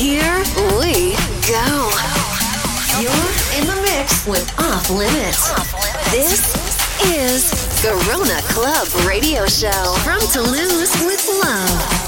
Here we go. You're in the mix with Off Limits. This is Garona Club Radio Show from Toulouse with Love.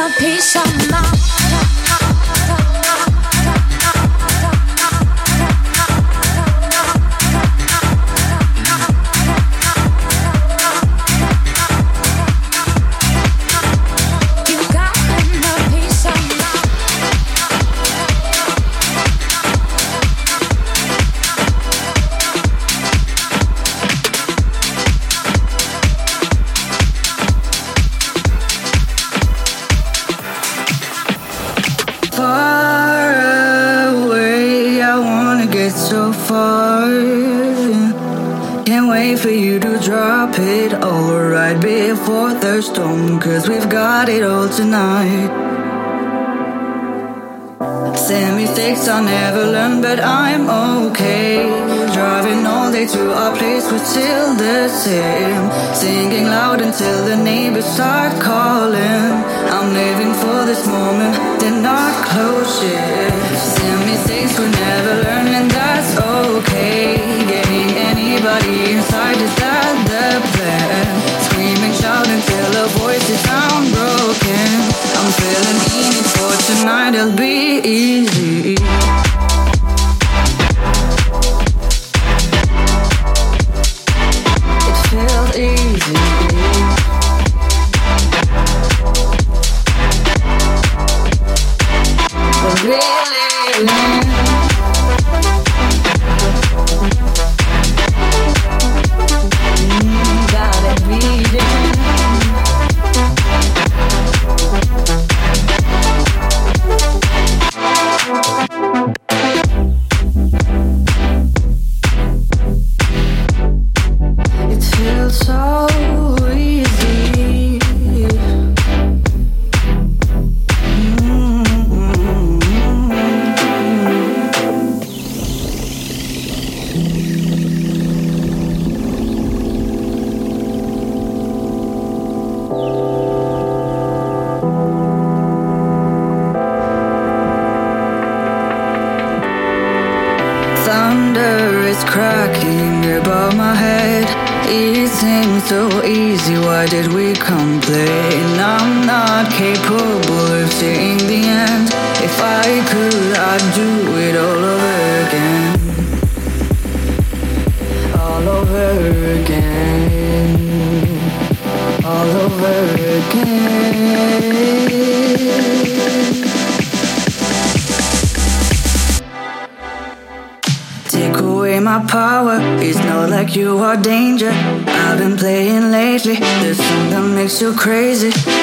a piece of my I never learned, but I'm okay. Driving all day to our place, we're still the same. Singing loud until the neighbors start calling. I'm living for this moment, they're not close yet. Some mistakes we're never learning, that's okay. Getting anybody inside is that the plan? Screaming, shouting till our voices sound broken. I'm feeling in it for tonight, it'll be easy. did we So crazy.